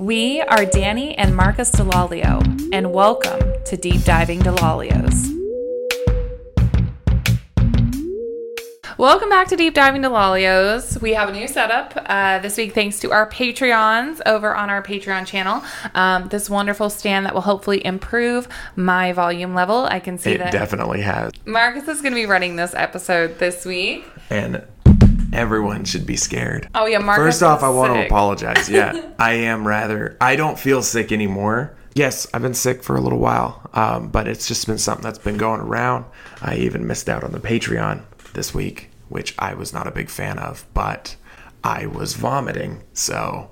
We are Danny and Marcus Dell'Olio, and welcome to Deep Diving Dell'Olios. Welcome back to Deep Diving Dell'Olios. We have a new setup uh, this week thanks to our Patreons over on our Patreon channel. Um, this wonderful stand that will hopefully improve my volume level. I can see It that definitely has. Marcus is going to be running this episode this week. And everyone should be scared. Oh, yeah, Marcus First off, I want to apologize. Yeah, I am rather. I don't feel sick anymore. Yes, I've been sick for a little while, um, but it's just been something that's been going around. I even missed out on the Patreon this week, which I was not a big fan of, but I was vomiting. So,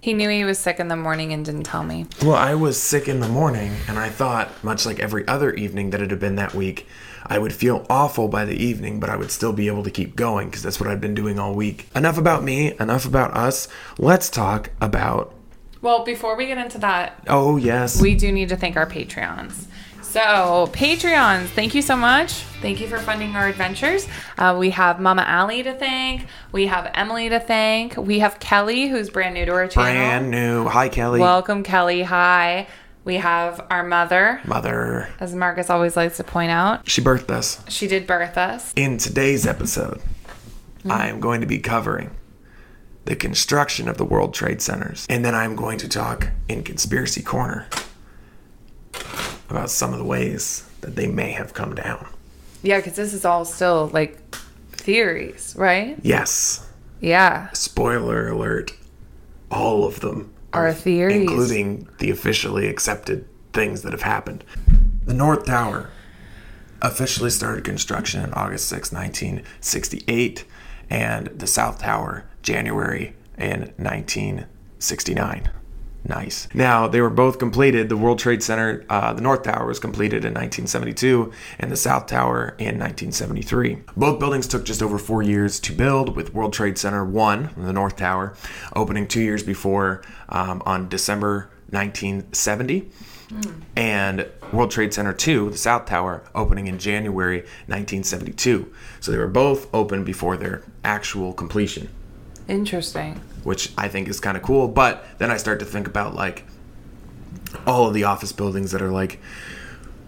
He knew he was sick in the morning and didn't tell me. well, I was sick in the morning, and I thought, much like every other evening that it had been that week, I would feel awful by the evening, but I would still be able to keep going because that's what I've been doing all week. Enough about me, enough about us. Let's talk about. Well, before we get into that, Oh, yes. we do need to thank our Patreons. So, Patreons, thank you so much. Thank you for funding our adventures. Uh, we have Mama Allie to thank. We have Emily to thank. We have Kelly, who's brand new to our channel. Brand new. Hi, Kelly. Welcome, Kelly. Hi. We have our mother, Mother. as Marcus always likes to point out. She birthed us. She did birth us. In today's episode, Hmm. I am going to be covering the construction of the World Trade Centers. And then I'm going to talk in Conspiracy Corner about some of the ways that they may have come down. Yeah, because this is all still like theories, right? Yes. Yeah. Spoiler alert. All of them Are theories. including the officially accepted things that have happened. The North Tower officially started construction on August 6, 1968, and the South Tower January in 1969. Nice. Now, they were both completed. The World Trade Center, uh, the North Tower was completed in 1972, and the South Tower in 1973. Both buildings took just over four years to build, with World Trade Center 1, the North Tower, opening two years before um, on December 1970 and World Trade Center 2, the South Tower, opening in January 1972. So they were both open before their actual completion, Interesting. which I think is kind of cool. But then I start to think about like all of the office buildings that are like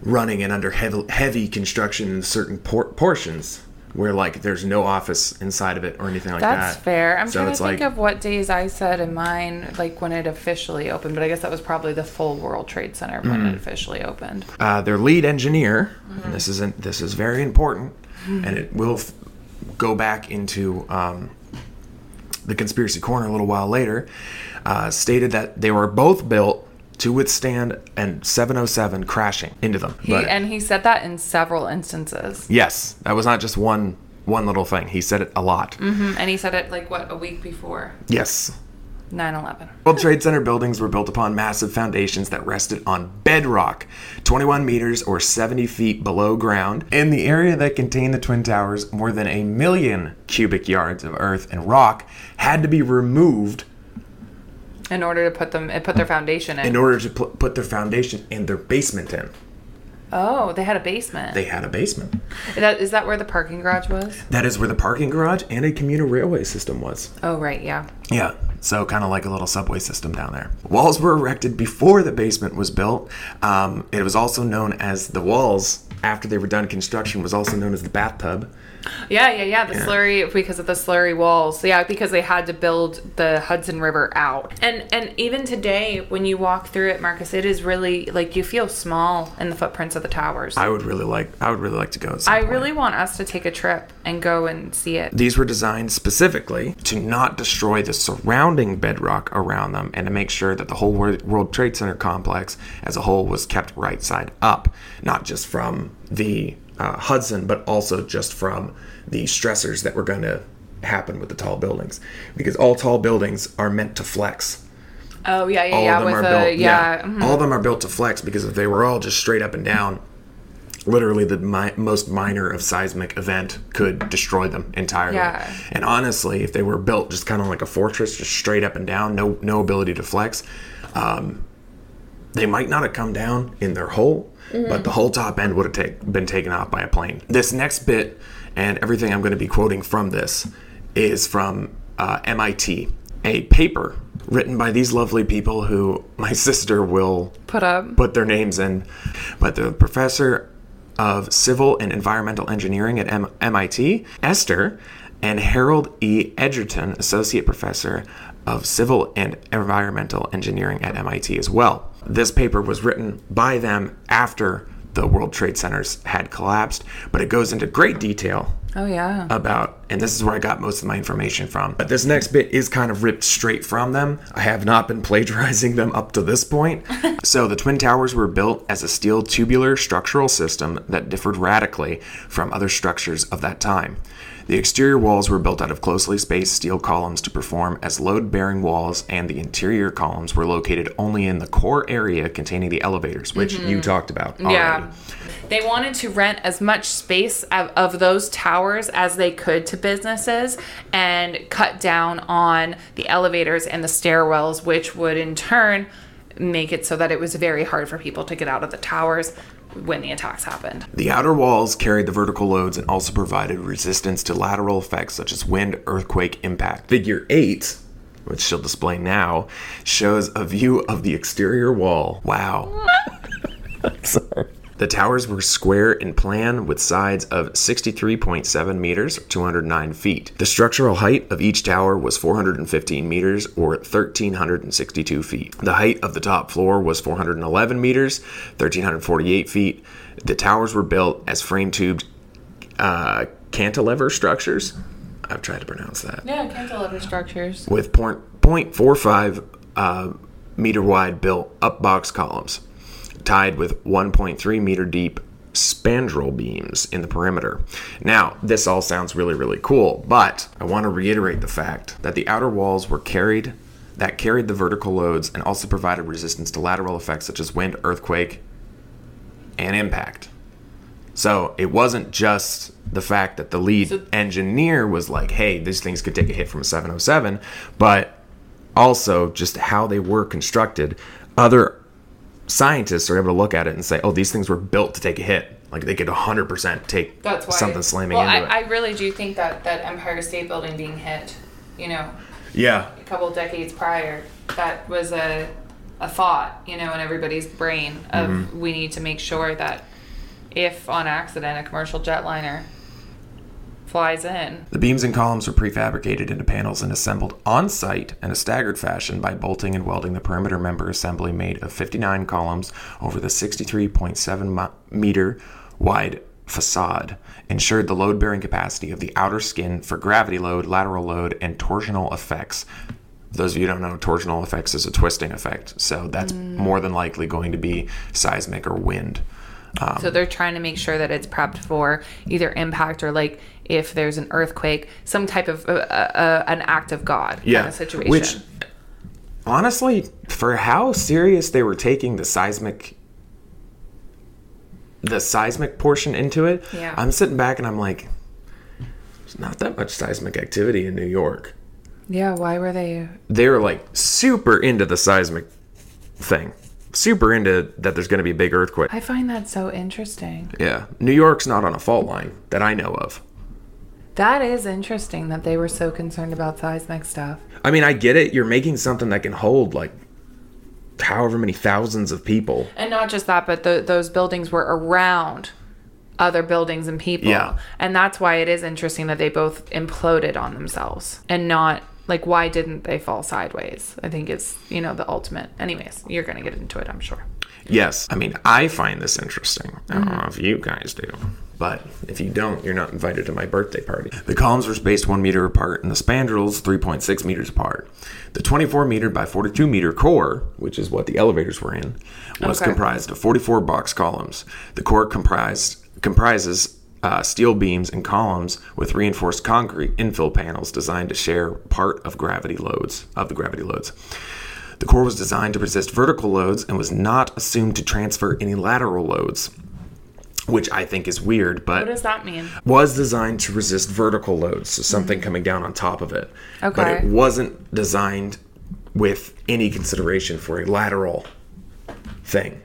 running and under heavy, heavy construction in certain por- portions where like there's no office inside of it or anything like That's that. That's fair. I'm So trying to think like- of what days I said in mine, like when it officially opened, but I guess that was probably the full World Trade Center when Mm-hmm. it officially opened. uh, their lead engineer, and this isn't this is very important, and it will f- go back into um, the conspiracy corner a little while later, uh, stated that they were both built to withstand an 707 crashing into them. He, But and he said that in several instances. yes, that was not just one one little thing. He said it a lot. Mhm, And he said it like, what, a week before Yes. 9 11. World Trade Center buildings were built upon massive foundations that rested on bedrock, 21 meters or 70 feet below ground. In the area that contained the Twin Towers, more than a million cubic yards of earth and rock had to be removed In order to put them, put their foundation in. in order to put their foundation and their basement in. Oh, they had a basement. They had a basement. Is that, is that where the parking garage was? That is where the parking garage and a commuter railway system was. Oh, right, yeah. Yeah, so kind of like a little subway system down there. Walls were erected before the basement was built. Um, it was also known as the walls after they were done construction was also known as the bathtub. Yeah, yeah, yeah. The slurry because of the slurry walls. Yeah, because they had to build the Hudson River out. And and even today, when you walk through it, Marcus, it is really like you feel small in the footprints of the towers. I would really like I would really like to go. At some I point. really want us to take a trip and go and see it. These were designed specifically to not destroy the surrounding bedrock around them and to make sure that the whole World Trade Center complex as a whole was kept right side up, not just from the uh, Hudson, but also just from the stressors that were going to happen with the tall buildings. Because all tall buildings are meant to flex. Oh yeah, yeah, All yeah. of them With are a built. yeah. mhm. all of them are built to flex because if they were all just straight up and down, literally the mi- most minor of seismic event could destroy them entirely. Yeah. And honestly, if they were built just kind of like a fortress, just straight up and down, no no ability to flex, um, they might not have come down in their whole, but the whole top end would have take, been taken off by a plane. This next bit and everything I'm going to be quoting from this is from uh, MIT, a paper written by these lovely people who my sister will Put up. put their names in. But the professor of civil and environmental engineering at M- MIT, Esther, and Harold E. Edgerton, associate professor of civil and environmental engineering at MIT as well. This paper was written by them after the World Trade Centers had collapsed, but it goes into great detail Oh yeah. about, and this is where I got most of my information from. But this next bit is kind of ripped straight from them. I have not been plagiarizing them up to this point. so the Twin Towers were built as a steel tubular structural system that differed radically from other structures of that time. The exterior walls were built out of closely spaced steel columns to perform as load bearing walls, and the interior columns were located only in the core area containing the elevators, which mm-hmm. you talked about. Already. Yeah. They wanted to rent as much space of, of those towers as they could to businesses and cut down on the elevators and the stairwells, which would in turn make it so that it was very hard for people to get out of the towers when the attacks happened. The outer walls carried the vertical loads and also provided resistance to lateral effects such as wind, earthquake, impact. Figure 8, which she'll display now, shows a view of the exterior wall. Wow. Sorry. The towers were square in plan with sides of 63.7 meters, 209 feet. The structural height of each tower was 415 meters, or 1,362 feet. The height of the top floor was 411 meters, 1,348 feet. The towers were built as frame tubed uh, cantilever structures. I've tried to pronounce that Yeah, cantilever structures. with point, 0.45 uh, meter wide built up box columns, tied with 1.3 meter deep spandrel beams in the perimeter. Now, this all sounds really, really cool, but I want to reiterate the fact that the outer walls were carried that carried the vertical loads and also provided resistance to lateral effects such as wind, earthquake, and impact. So it wasn't just the fact that the lead So- engineer was like, hey, these things could take a hit from a 707, but also just how they were constructed. Other scientists are able to look at it and say, oh, these things were built to take a hit. Like they could 100% take That's why something slamming well, into I, it. I really do think that that Empire State Building being hit, you know, yeah. a couple decades prior, that was a a thought, you know, in everybody's brain of Mm-hmm. we need to make sure that if on accident a commercial jetliner flies in, The beams and columns were prefabricated into panels and assembled on site in a staggered fashion by bolting and welding the perimeter member assembly made of 59 columns over the 63.7 meter wide facade ensured the load bearing capacity of the outer skin for gravity load, lateral load, and torsional effects. For those of you who don't know, torsional effects is a twisting effect, so that's more than likely going to be seismic or wind. Um, so they're trying to make sure that it's prepped for either impact or like if there's an earthquake, some type of uh, uh, an act of God yeah, kind of situation. Which, honestly, for how serious they were taking the seismic, the seismic portion into it, Yeah. I'm sitting back and I'm like, there's not that much seismic activity in New York. yeah, why were they? They're like super into the seismic thing, super into that. There's going to be a big earthquake. I find that so interesting. Yeah, New York's not on a fault line that I know of. That is interesting that they were so concerned about seismic stuff. I mean, I get it. You're making something that can hold like however many thousands of people. And not just that, but the, those buildings were around other buildings and people. Yeah. And that's why it is interesting that they both imploded on themselves and not like why didn't they fall sideways? I think it's, you know, the ultimate. Anyways, you're going to get into it, I'm sure. Yes, I mean, I find this interesting. I don't know mm-hmm. if you guys do, but if you don't, you're not invited to my birthday party. The columns were spaced one meter apart, and the spandrels 3.6 meters apart. The 24 meter by 42 meter core, which is what the elevators were in, was Okay. comprised of 44 box columns. The core comprised comprises uh, steel beams and columns with reinforced concrete infill panels designed to share part of gravity loads of the gravity loads. The core was designed to resist vertical loads and was not assumed to transfer any lateral loads, which I think is weird, but What does that mean? was designed to resist vertical loads, so something coming down on top of it. Okay. But it wasn't designed with any consideration for a lateral thing.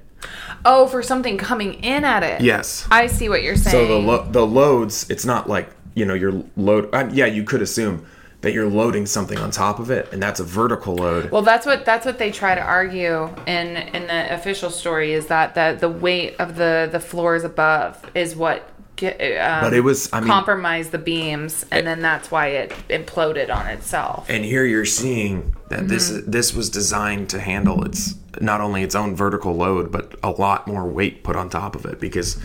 Oh, for something coming in at it. Yes. I see what you're saying. So the lo- the loads, it's not like you know your load. Um, yeah, you could assume that you're loading something on top of it, and that's a vertical load. Well, that's what that's what they try to argue in in the official story is that the the weight of the the floors above is what get, um, But it was- I mean- compromised the beams, and then that's why it imploded on itself. And here you're seeing that this Mm-hmm. this was designed to handle its not only its own vertical load, but a lot more weight put on top of it because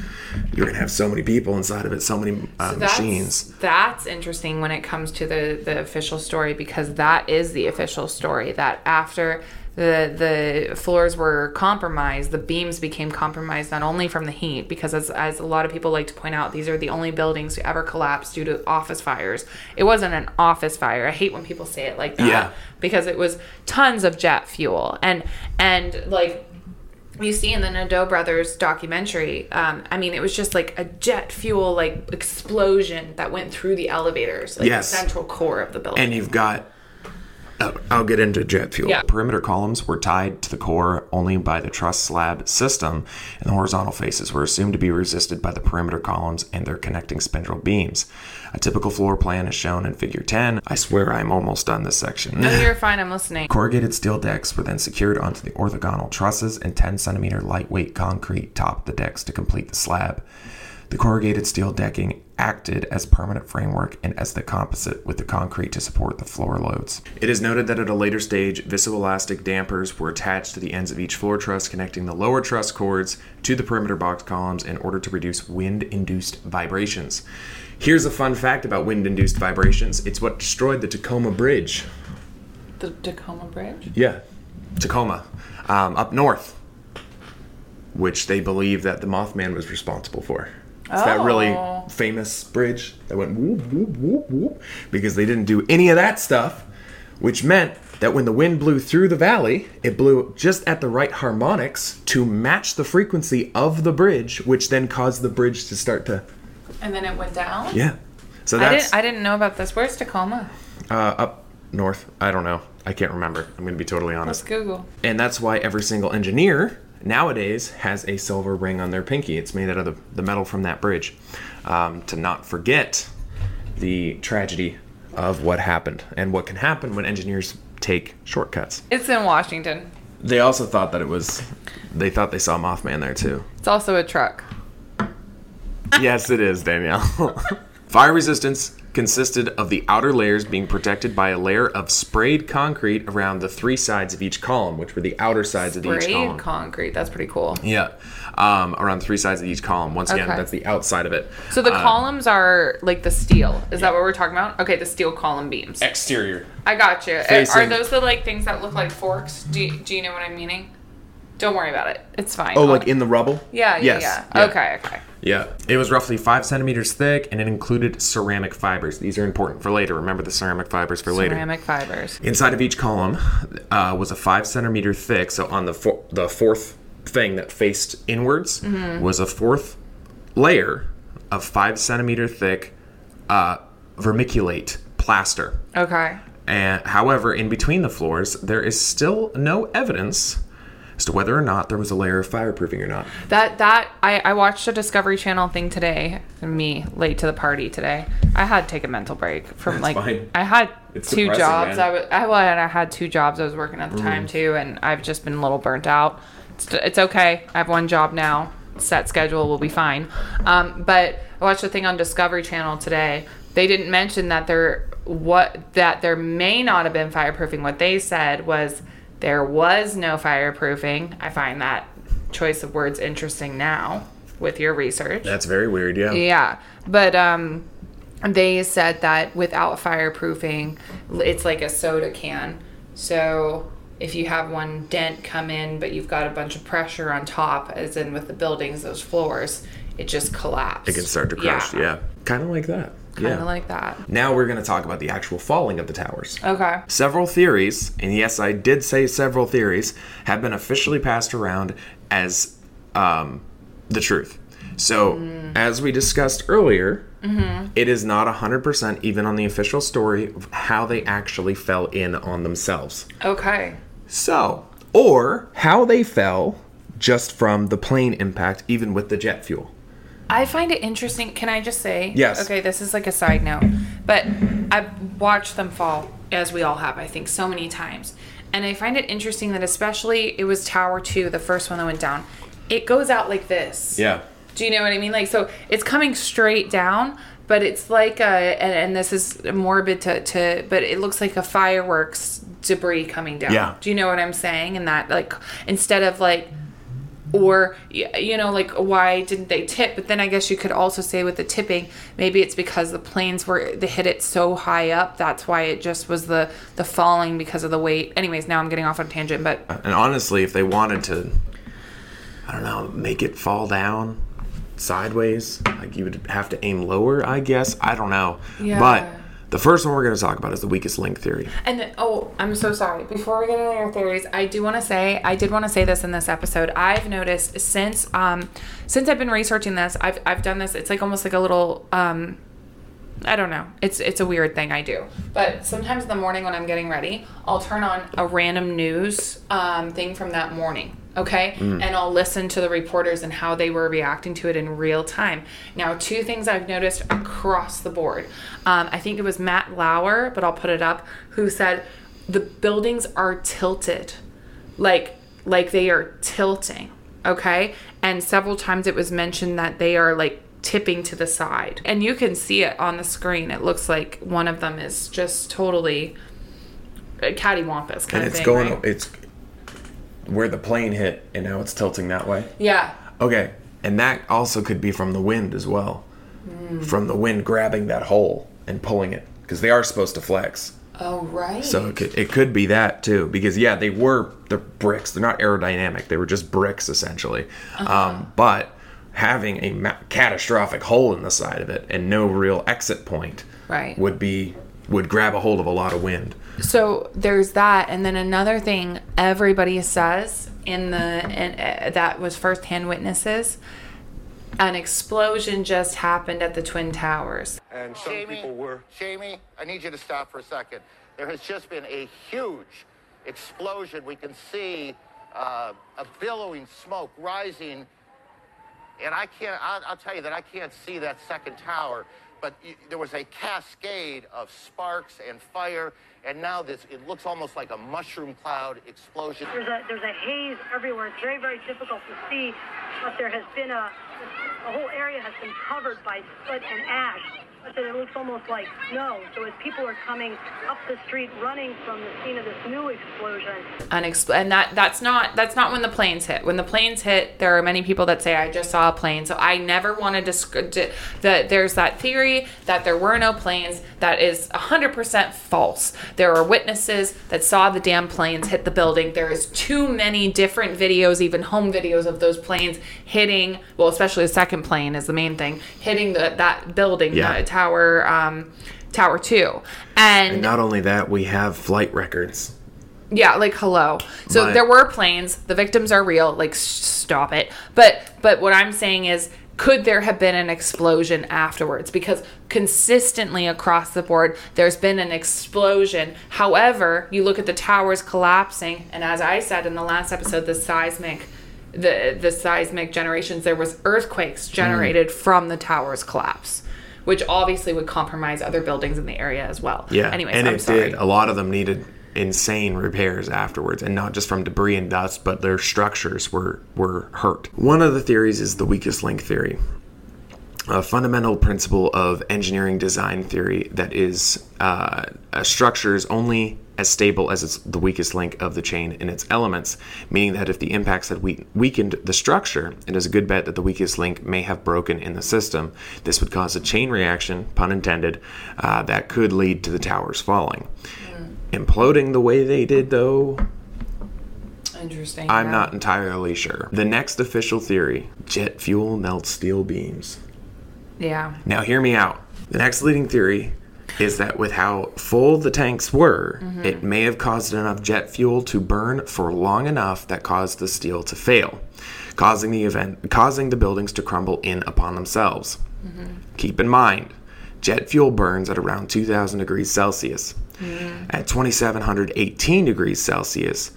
you're gonna have so many people inside of it, so many uh, So that's, machines. That's interesting when it comes to the the official story because that is the official story that after the the floors were compromised, the beams became compromised not only from the heat because as as a lot of people like to point out, these are the only buildings to ever collapse due to office fires. It wasn't an office fire. I hate when people say it like that Yeah. because it was tons of jet fuel and and like you see in the Naudet brothers documentary, um, I mean, it was just like a jet fuel like explosion that went through the elevators, like Yes. the central core of the building. And you've got. Uh, I'll get into jet fuel. Yeah. Perimeter columns were tied to the core only by the truss slab system, and the horizontal faces were assumed to be resisted by the perimeter columns and their connecting spandrel beams. A typical floor plan is shown in Figure 10. I swear I'm almost done this section. no, you're fine. I'm listening. Corrugated steel decks were then secured onto the orthogonal trusses, and 10 centimeter lightweight concrete topped the decks to complete the slab. The corrugated steel decking acted as permanent framework and as the composite with the concrete to support the floor loads. It is noted that at a later stage, viscoelastic dampers were attached to the ends of each floor truss, connecting the lower truss chords to the perimeter box columns in order to reduce wind induced vibrations. Here's a fun fact about wind induced vibrations it's what destroyed the Tacoma Bridge. The Tacoma Bridge. Yeah, Tacoma, um, up north, which they believe that the Mothman was responsible for. It's that really Oh. famous bridge that went whoop whoop whoop whoop because they didn't do any of that stuff, which meant that when the wind blew through the valley, it blew just at the right harmonics to match the frequency of the bridge, which then caused the bridge to start to And then it went down. yeah. So I that's didn't. I didn't know about this. Where's Tacoma? uh, up north. I don't know. I can't remember. I'm gonna be totally honest. Let's Google. And that's why every single engineer nowadays has a silver ring on their pinky. It's made out of the, the metal from that bridge um, to not forget the tragedy of what happened and what can happen when engineers take shortcuts. It's in Washington. They also thought that it was, they thought they saw Mothman there too. It's also a truck. yes, it is, Danielle. Fire resistance consisted of the outer layers being protected by a layer of sprayed concrete around the three sides of each column, which were the outer sides of each column. Sprayed concrete. That's pretty cool. Yeah, um, around three sides of each column. Once again, Okay. that's the outside of it. So the Uh, columns are like the steel. Is that what we're talking about? Okay, the steel column beams. exterior. I got you. Are- Are those the like things that look like forks? Do you, do you know what I'm meaning? Don't worry about it. It's fine. Oh, like in the rubble? yeah, yeah, Yes, yeah. Okay, okay. Yeah. It was roughly five centimeters thick, and it included ceramic fibers. These are important for later. Remember the ceramic fibers for later. Ceramic fibers. Inside of each column uh, was a five centimeter thick. So on the four, the fourth thing that faced inwards Mm-hmm. was a fourth layer of five centimeter thick uh, vermiculite plaster. Okay. And however, in between the floors, there is still no evidence as to whether or not there was a layer of fireproofing or not. That that I, I watched a Discovery Channel thing today. Me late to the party today. I had to take a mental break from That's like fine. I had It's two jobs. man. I was I, well, and I had two jobs I was working at the time too, and I've just been a little burnt out. It's, it's okay. I have one job now. Set schedule will be fine. Um, but I watched a thing on Discovery Channel today. They didn't mention that there what that there may not have been fireproofing. What they said was there was no fireproofing. I find that choice of words interesting now with your research. That's very weird, yeah. Yeah, but um, they said that without fireproofing, it's like a soda can. So if you have one dent come in, but you've got a bunch of pressure on top, as in with the buildings, those floors, it just collapses. It can start to crush, yeah. Kind of like that. Kind of yeah. like that. now we're going to talk about the actual falling of the towers. Okay. Several theories, and yes, I did say several theories, have been officially passed around as um, the truth. So, as we discussed earlier, it is not 100% even on the official story of how they actually fell in on themselves. Okay. So, or how they fell just from the plane impact, even with the jet fuel. I find it interesting. Can I just say? Yes. Okay, this is like a side note but I've watched them fall, as we all have, I think, so many times. And I find it interesting that, especially, it was Tower 2, the first one that went down, it goes out like this. Yeah. Do you know what I mean? Like, so it's coming straight down, but it's like a, and, and this is morbid to, to, but it looks like a fireworks debris coming down. Yeah. Do you know what I'm saying? And that, like, instead of like, or you know like why didn't they tip but then i guess you could also say with the tipping maybe it's because the planes were they hit it so high up that's why it just was the the falling because of the weight anyways now i'm getting off on a tangent but uh, And honestly, if they wanted to, I don't know, make it fall down sideways, like you would have to aim lower, I guess. I don't know. Yeah. But the first one we're going to talk about is the weakest link theory. And then, oh, I'm so sorry. Before we get into our theories, I do want to say I did want to say this in this episode. I've noticed since um since I've been researching this, I've I've done this. It's like almost like a little um I don't know. It's it's a weird thing I do. But sometimes in the morning when I'm getting ready, I'll turn on a random news um, thing from that morning. Okay, and I'll listen to the reporters and how they were reacting to it in real time. Now, two things I've noticed across the board. Um, I think it was Matt Lauer, but I'll put it up, who said the buildings are tilted, like like they are tilting. Okay, and several times it was mentioned that they are like tipping to the side. And you can see it on the screen. It looks like one of them is just totally cattywampus kind And of it's thing. going, right? it's where the plane hit, and now it's tilting that way. Yeah. Okay. And that also could be from the wind as well. Hmm. From the wind grabbing that hole and pulling it. Because they are supposed to flex. Oh right. So it could, it could be that too, because yeah, they were the bricks. They're not aerodynamic. They were just bricks essentially. Uh-huh. Um, but having a ma- catastrophic hole in the side of it and no real exit point Right. would be would grab a hold of a lot of wind. So there's that, and then another thing everybody says in the and uh, that was firsthand witnesses. An explosion just happened at the Twin Towers. and some Jamie, people were. Jamie, I need you to stop for a second. There has just been a huge explosion. We can see uh, a billowing smoke rising, and I can't. I'll, I'll tell you that I can't see that second tower. But there was a cascade of sparks and fire, and now this it looks almost like a mushroom cloud explosion. There's a there's a haze everywhere. It's very very difficult to see, but there has been a the whole area has been covered by soot and ash. But then it looks almost like snow. So as people are coming up the street running from the scene of this new explosion, Unexpl- and that that's not that's not when the planes hit. When the planes hit, there are many people that say I just saw a plane. So I never want to disc- di- that there's that theory that there were no planes. That is 100% false. There are witnesses that saw the damn planes hit the building. There is too many different videos, even home videos of those planes hitting. Well, especially the second plane is the main thing hitting the that building, Yeah. the tower, um, tower two, and And not only that, we have flight records. yeah, like hello. So But- there were planes. The victims are real. Like stop it. But but what I'm saying is could there have been an explosion afterwards because consistently across the board there's been an explosion however you look at the towers collapsing and as i said in the last episode the seismic the the seismic generations there was earthquakes generated from the towers collapse which obviously would compromise other buildings in the area as well Yeah. anyways and i'm it sorry did. A lot of them needed insane repairs afterwards, and not just from debris and dust, but their structures were were hurt. One of the theories is the weakest link theory. A fundamental principle of engineering design theory that is uh, a structure is only as stable as its the weakest link of the chain in its elements, meaning that if the impacts had we- weakened the structure, it is a good bet that the weakest link may have broken in the system. This would cause a chain reaction, pun intended, uh, that could lead to the towers falling. Imploding the way they did, though, interesting I'm yeah. not entirely sure. The next official theory jet fuel melts steel beams. Yeah Now, hear me out. The next leading theory is that with how full the tanks were, mm-hmm. it may have caused enough jet fuel to burn for long enough that caused the steel to fail, causing the event causing the buildings to crumble in upon themselves. Mm-hmm. Keep in mind, jet fuel burns at around 2000 degrees Celsius. At 2718 degrees Celsius,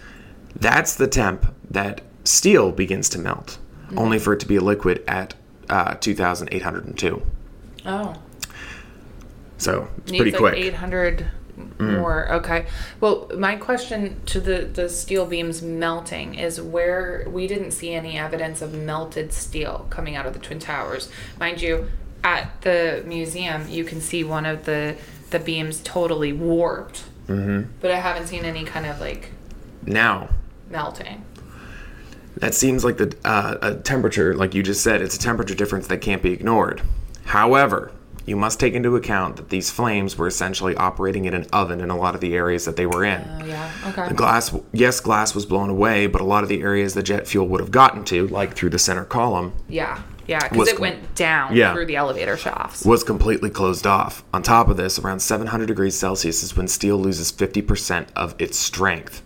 that's the temp that steel begins to melt, mm-hmm. only for it to be a liquid at uh, 2802. oh So it's Needs pretty like quick. 800 more. Okay. Well, my question to the the steel beams melting is where we didn't see any evidence of melted steel coming out of the twin towers. Mind you, at the museum, you can see one of the the beams totally warped. Mm-hmm. But I haven't seen any kind of like Now, melting. That seems like the uh, a temperature, like you just said, it's a temperature difference that can't be ignored. However, you must take into account that these flames were essentially operating in an oven in a lot of the areas that they were in. Oh yeah. Okay. The glass, yes, glass was blown away, but a lot of the areas the jet fuel would have gotten to, like through the center column, Yeah. Yeah, because it com- went down Yeah. through the elevator shafts. was completely closed off. On top of this, around 700 degrees Celsius is when steel loses 50% of its strength.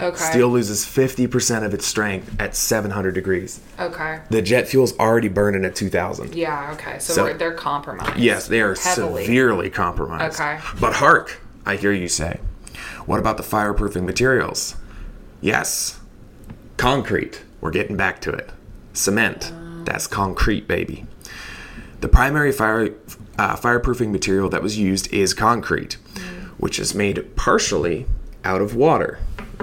Okay. Steel loses 50% of its strength at 700 degrees. Okay. The jet fuel's already burning at 2000. Yeah. Okay. So, So- they're compromised. Yes, they are Heavily. severely compromised. Okay. But hark, I hear you say. What about the fireproofing materials? Yes, concrete. We're getting back to it. Cement. That's concrete, baby. The primary fire uh, fireproofing material that was used is concrete, which is made partially out of water.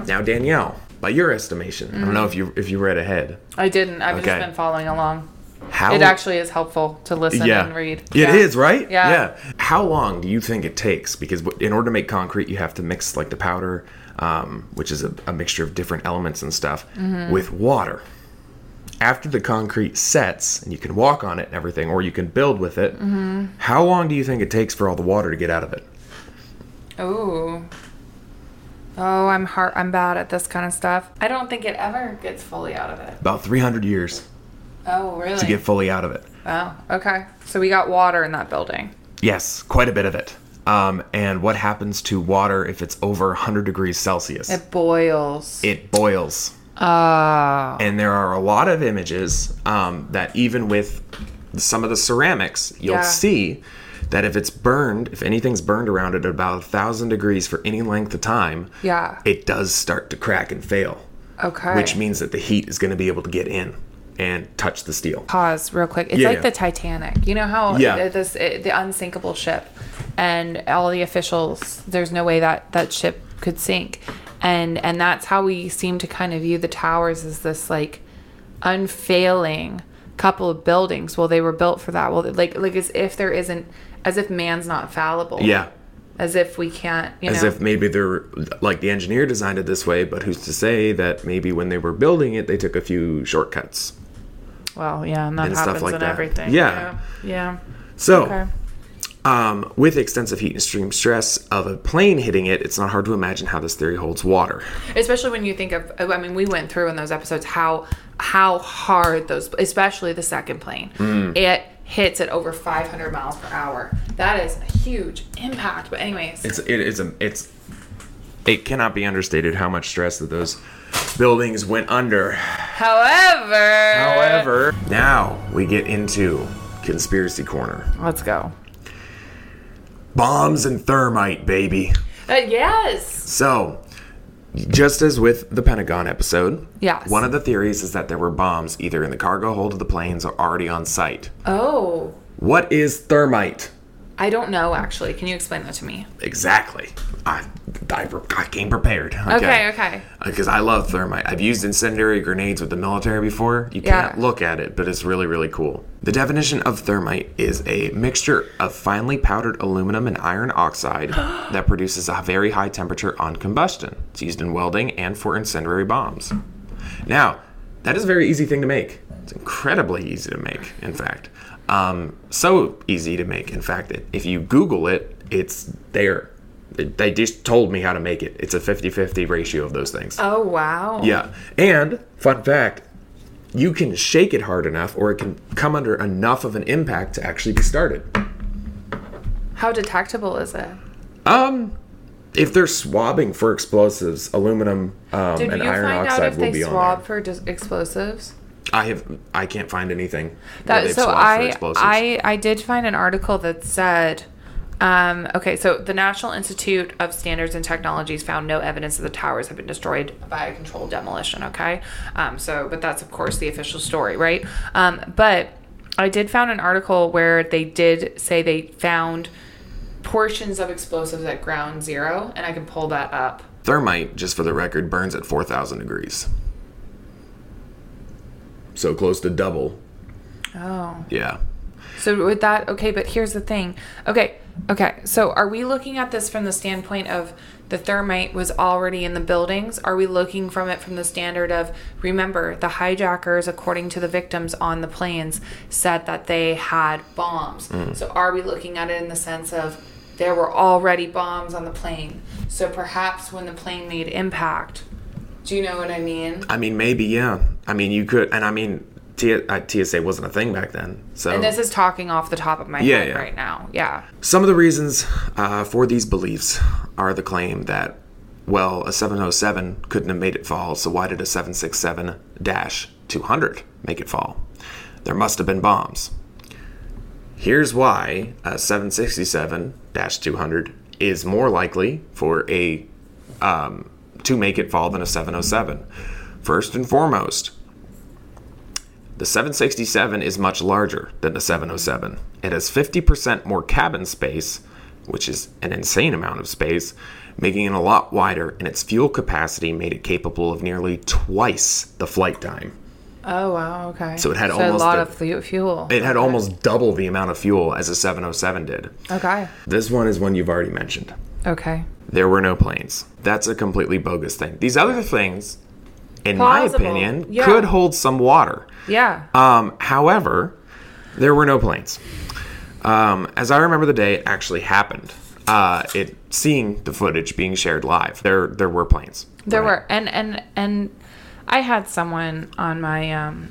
Now, Danielle, by your estimation, I don't know if you if you read ahead. I didn't. I've Okay. just been following along. How It actually is helpful to listen yeah. and read. It is Yeah. right? Yeah. Yeah. How long do you think it takes? Because in order to make concrete, you have to mix like the powder, um, which is a, a mixture of different elements and stuff, Mm-hmm. with water. After the concrete sets and you can walk on it and everything, or you can build with it, Mm-hmm. how long do you think it takes for all the water to get out of it? Ooh. Oh, I'm hard. I'm bad at this kind of stuff. I don't think it ever gets fully out of it. About 300 years Oh, really? to get fully out of it. oh, okay. So we got water in that building. Yes, quite a bit of it. Um, and what happens to water if it's over 100 degrees Celsius? It boils. it boils. Oh. and there are a lot of images um, that even with some of the ceramics you'll Yeah. see that if it's burned if anything's burned around it at about a thousand degrees for any length of time Yeah. it does start to crack and fail Okay. which means that the heat is going to be able to get in and touch the steel pause real quick. It's Yeah, like yeah. the Titanic. You know how Yeah. this it, the unsinkable ship, and all the officials. There's no way that that ship could sink, and and that's how we seem to kind of view the towers as this like unfailing couple of buildings. Well, they were built for that. Well, like like as if there isn't, as if man's not fallible. yeah As if we can't. You as know. if maybe they're like the engineer designed it this way but who's to say that maybe when they were building it they took a few shortcuts well, yeah, and that and stuff happens like in that. everything. Yeah. Yeah. Yeah. so Okay. Um, with extensive heat and extreme stress of a plane hitting it, it's not hard to imagine how this theory holds water. especially when you think of i mean we went through in those episodes how how hard those especially the second plane Mm. it hits at over 500 miles per hour that is a huge impact but anyways It's it is a it's it cannot be understated how much stress that those buildings went under. however However, now we get into conspiracy corner. let's go Bombs and thermite, baby. uh, yes So, just as with the Pentagon episode, Yes. one of the theories is that there were bombs either in the cargo hold of the planes or already on site. oh What is thermite? I don't know actually can you explain that to me Exactly. I, I, I came prepared. Okay, okay. Because uh, I love thermite. I've used incendiary grenades with the military before. You Yeah. can't look at it, but it's really, really cool. The definition of thermite is a mixture of finely powdered aluminum and iron oxide that produces a very high temperature on combustion. It's used in welding and for incendiary bombs. Now, that is a very easy thing to make. It's incredibly easy to make, in fact. Um, so easy to make, in fact, if you Google it, it's there. They just told me how to make it. It's a 50 50 ratio of those things. oh wow Yeah. And, fun fact, you can shake it hard enough or it can come under enough of an impact to actually be started. how detectable is it Um, if they're swabbing for explosives, aluminum um, did and you iron find out if they swab there. for dis- explosives I have, I can't find anything. where That, so I. I I did find an article that said um, okay so the national institute of standards and technologies found no evidence that the towers have been destroyed by a controlled demolition okay um, so but that's of course the official story right um, but I did found an article where they did say they found portions of explosives at ground zero, and I can pull that up. Thermite, just for the record, burns at 4,000 degrees. So close to double. Oh. Yeah. So with that, okay, but here's the thing. Okay, okay. So are we looking at this from the standpoint of the thermite was already in the buildings? Are we looking from it from the standard of remember the hijackers, according to the victims on the planes, said that they had bombs. Mm. So are we looking at it in the sense of there were already bombs on the plane? So perhaps when the plane made impact, do you know what I mean? I mean, maybe, yeah. I mean, you could, and I mean, T- uh, TSA wasn't a thing back then. So And this is talking off the top of my Yeah, head yeah. right now. Yeah. Some of the reasons uh, for these beliefs are the claim that, well, a 707 couldn't have made it fall, so why did a 767 200 make it fall? There must have been bombs. Here's why a 767 200 is more likely for a um, to make it fall than a 707. First and foremost, the 767 is much larger than the 707. It has 50% more cabin space, which is an insane amount of space, making it a lot wider, and its fuel capacity made it capable of nearly twice the flight time. Oh wow, okay. So it had a almost lot a- of fuel. It had almost double the amount of fuel as a 707 did. okay. This one is one you've already mentioned. Okay. There were no planes. That's a completely bogus thing. These other things, in Plausible. my opinion, Yeah. could hold some water. Yeah. Um, however, there were no planes. Um, as I remember the day it actually happened, uh, it seeing the footage being shared live, there there were planes. there Right. were and and and I had someone on my um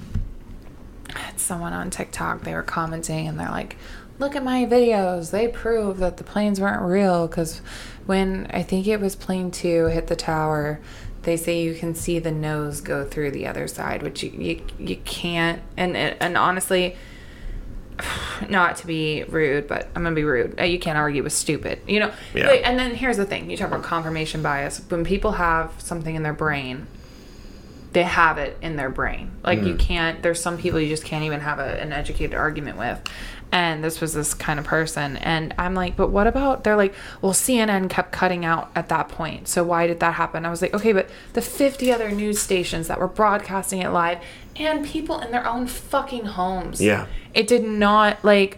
I had someone on TikTok. They were commenting and they're like, "Look at my videos. They prove that the planes weren't real because when I think it was plane 2 hit the tower, they say you can see the nose go through the other side, which you you, you can't and and honestly not to be rude, but I'm gonna be rude. You can't argue with stupid, you know. Yeah. Like, and then here's the thing: you talk about confirmation bias. When people have something in their brain, they have it in their brain. Like you mm. can't. There's some people you just can't even have a, an educated argument with. And this was this kind of person, and I'm like, but what about? They're like, well, CNN kept cutting out at that point, so why did that happen? I was like, okay, but the 50 other news stations that were broadcasting it live, and people in their own fucking homes. Yeah. It did not like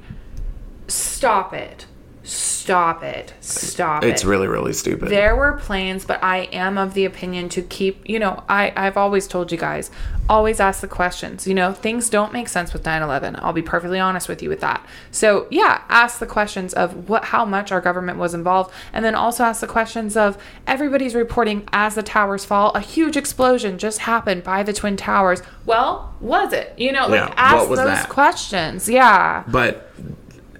stop it. Stop it. Stop it. It's it. really really stupid. There were planes, but I am of the opinion to keep, you know, I, I've always told you guys, always ask the questions. You know, things don't make sense with 9 11. I'll be perfectly honest with you with that. So, yeah, ask the questions of what, how much our government was involved. And then also ask the questions of everybody's reporting as the towers fall, a huge explosion just happened by the Twin Towers. Well, was it? You know, like Yeah, ask those that? questions. Yeah. But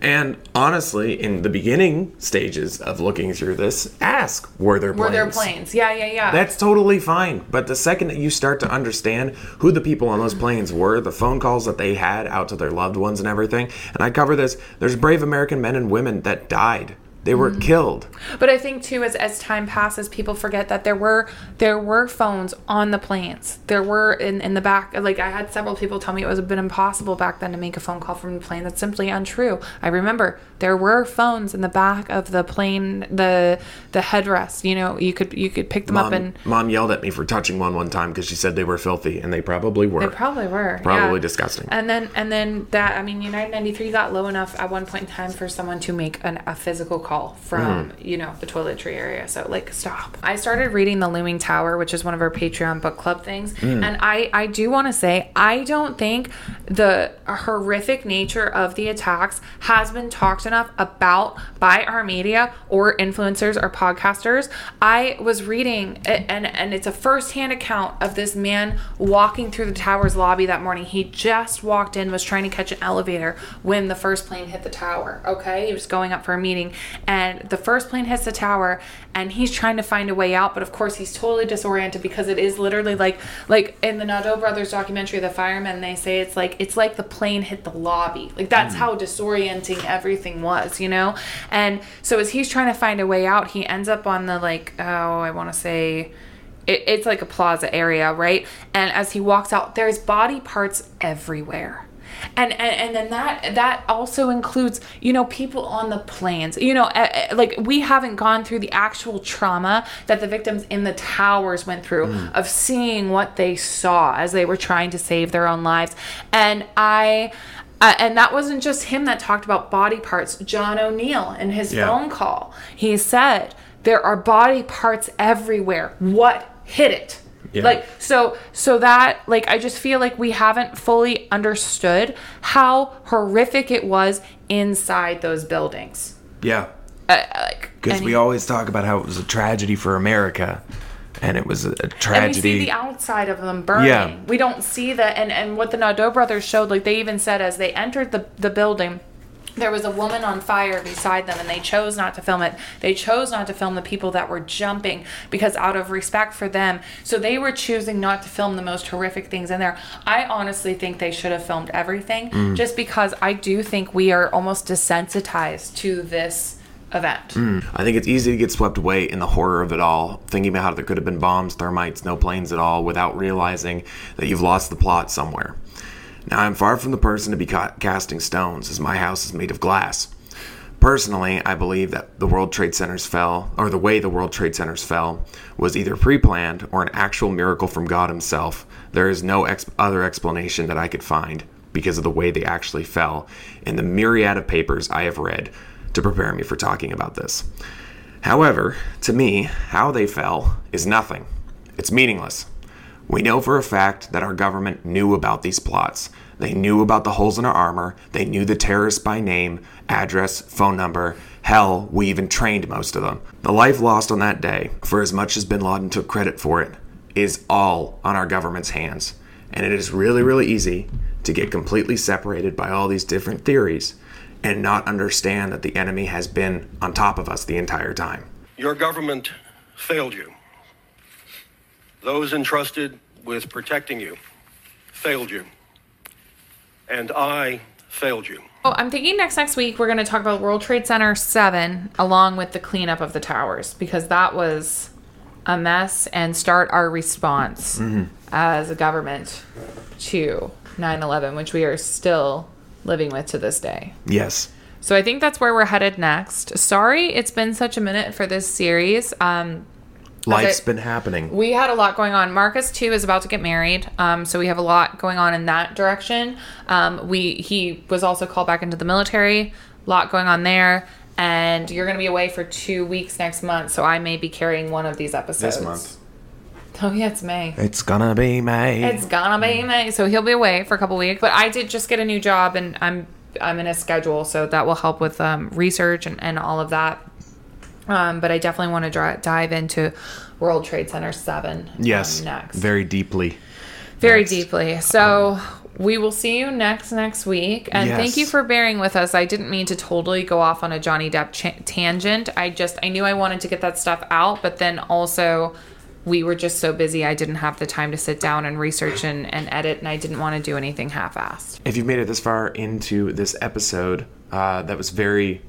and honestly, in the beginning stages of looking through this, ask were there planes? Were there planes? Yeah, yeah, yeah. That's totally fine. But the second that you start to understand who the people on those planes were, the phone calls that they had out to their loved ones and everything, and I cover this, there's brave American men and women that died. They were mm. killed. But I think too, as as time passes, people forget that there were there were phones on the planes. There were in in the back. Like I had several people tell me it was a bit impossible back then to make a phone call from the plane. That's simply untrue. I remember there were phones in the back of the plane, the the headrest. You know, you could you could pick them up Mom, and Mom yelled at me for touching one one time because she said they were filthy, and they probably were. they probably were Probably yeah. disgusting. And then and then that I mean, United ninety three got low enough at one point in time for someone to make an, a physical call from Mm. you know the toiletry area. So like stop. I started reading the Looming Tower, which is one of our Patreon book club things, Mm. and I I do want to say I don't think the horrific nature of the attacks has been talked enough about by our media or influencers or podcasters. I was reading and and it's a firsthand account of this man walking through the tower's lobby that morning. He just walked in, was trying to catch an elevator when the first plane hit the tower. Okay, he was going up for a meeting, and the first plane hits the tower, and he's trying to find a way out. But of course, he's totally disoriented because it is literally like like in the Naudet brothers documentary, the firemen they say it's like it's like the plane hit the lobby. Like that's hmm. how disorienting everything was, you know. And so as he's trying to find a way out, he ends up on the like oh I want to say it, it's like a plaza area, right? And as he walks out, there's body parts everywhere. And, and and then that that also includes you know people on the planes. You know uh, uh, like we haven't gone through the actual trauma that the victims in the towers went through of seeing what they saw as they were trying to save their own lives. And i uh, and that wasn't just him that talked about body parts. John o'neill in his Yeah. phone call he said there are body parts everywhere. What hit it Yeah. like so so that like i just feel like we haven't fully understood how horrific it was inside those buildings Yeah. uh, like Because we always talk about how it was a tragedy for America, and it was a, a and we tragedy. see the outside of them burning. Yeah. We don't see the and and what the Naudet brothers showed. Like they even said as they entered the the building, there was a woman on fire beside them, and they chose not to film it. They chose not to film the people that were jumping because out of respect for them. So they were choosing not to film the most horrific things in there. I honestly think they should have filmed everything, Mm. just because I do think we are almost desensitized to this event. I think it's easy to get swept away in the horror of it all, thinking about how there could have been bombs, thermites, no planes at all, without realizing that you've lost the plot somewhere. Now, I'm far from the person to be ca- casting stones, as my house is made of glass. Personally, I believe that the World Trade Centers fell, or the way the World Trade Centers fell, was either pre planned or an actual miracle from God Himself. There is no ex- other explanation that I could find because of the way they actually fell in the myriad of papers I have read to prepare me for talking about this. However, to me, how they fell is nothing. It's meaningless. We know for a fact that our government knew about these plots. They knew about the holes in our armor. They knew the terrorists by name, address, phone number. Hell, we even trained most of them. The life lost on that day, for as much as bin Laden took credit for it, is all on our government's hands. And it is really, really easy to get completely separated by all these different theories and not understand that the enemy has been on top of us the entire time. Your government failed you. Those entrusted with protecting you failed you. And I failed you. Oh, I'm thinking next next week we're going to talk about World Trade Center 7 along with the cleanup of the towers because that was a mess and start our response as a government to 9/11 which we are still living with to this day. Yes. So I think that's where we're headed next. Sorry it's been such a minute for this series. Um Life's Okay. been happening. we had a lot going on. Marcus too is about to get married, um, so we have a lot going on in that direction. Um, we he was also called back into the military. A lot going on there, and you're going to be away for two weeks next month. So I may be carrying one of these episodes This month. Oh yeah, it's May. It's gonna be May. It's gonna be May, so he'll be away for a couple weeks. But I did just get a new job, and I'm I'm in a schedule, so that will help with um, research and, and all of that. Um, but I definitely want to dive into World Trade Center Seven. um, yes. next Very deeply. very next. deeply. So we will see you next next week, and Yes. thank you for bearing with us. I didn't mean to totally go off on a Johnny Depp cha- tangent. I just I knew I wanted to get that stuff out, but then also we were just so busy I didn't have the time to sit down and research and, and edit, and I didn't want to do anything half-assed. If you've made it this far into this episode, uh, that was very,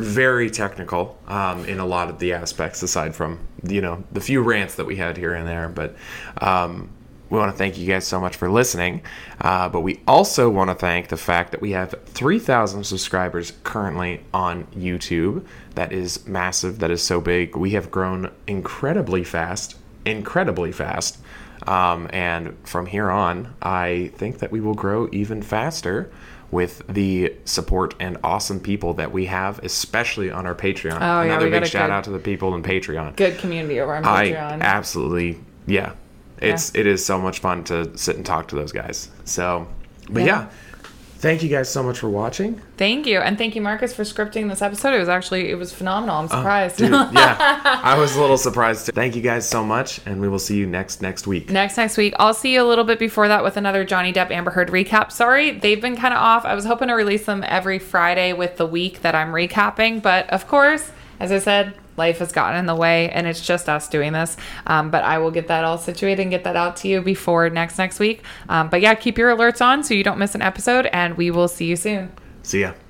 very technical um, in a lot of the aspects, aside from you know the few rants that we had here and there. But um, we want to thank you guys so much for listening. Uh, but we also want to thank the fact that we have 3,000 subscribers currently on YouTube. That is massive. That is so big. We have grown incredibly fast, incredibly fast. Um, and from here on, I think that we will grow even faster with the support and awesome people that we have, especially on our Patreon. Oh, Another got big shout good- out to the people in Patreon. Good community over on Patreon. I absolutely, yeah. It's it is so much fun to sit and talk to those guys. So, but Yeah. yeah, thank you guys so much for watching. thank you, and thank you, Marcus, for scripting this episode. It was actually it was phenomenal. I'm oh, surprised. Oh, Dude, yeah, I was a little surprised. Too. Thank you guys so much, and we will see you next next week. next next week. I'll see you a little bit before that with another Johnny Depp Amber Heard recap. Sorry, they've been kind of off. I was hoping to release them every Friday with the week that I'm recapping, but of course, as I said, life has gotten in the way, and it's just us doing this. Um, but I will get that all situated and get that out to you before next next week. Um, but yeah, keep your alerts on so you don't miss an episode, and we will see you soon. See ya.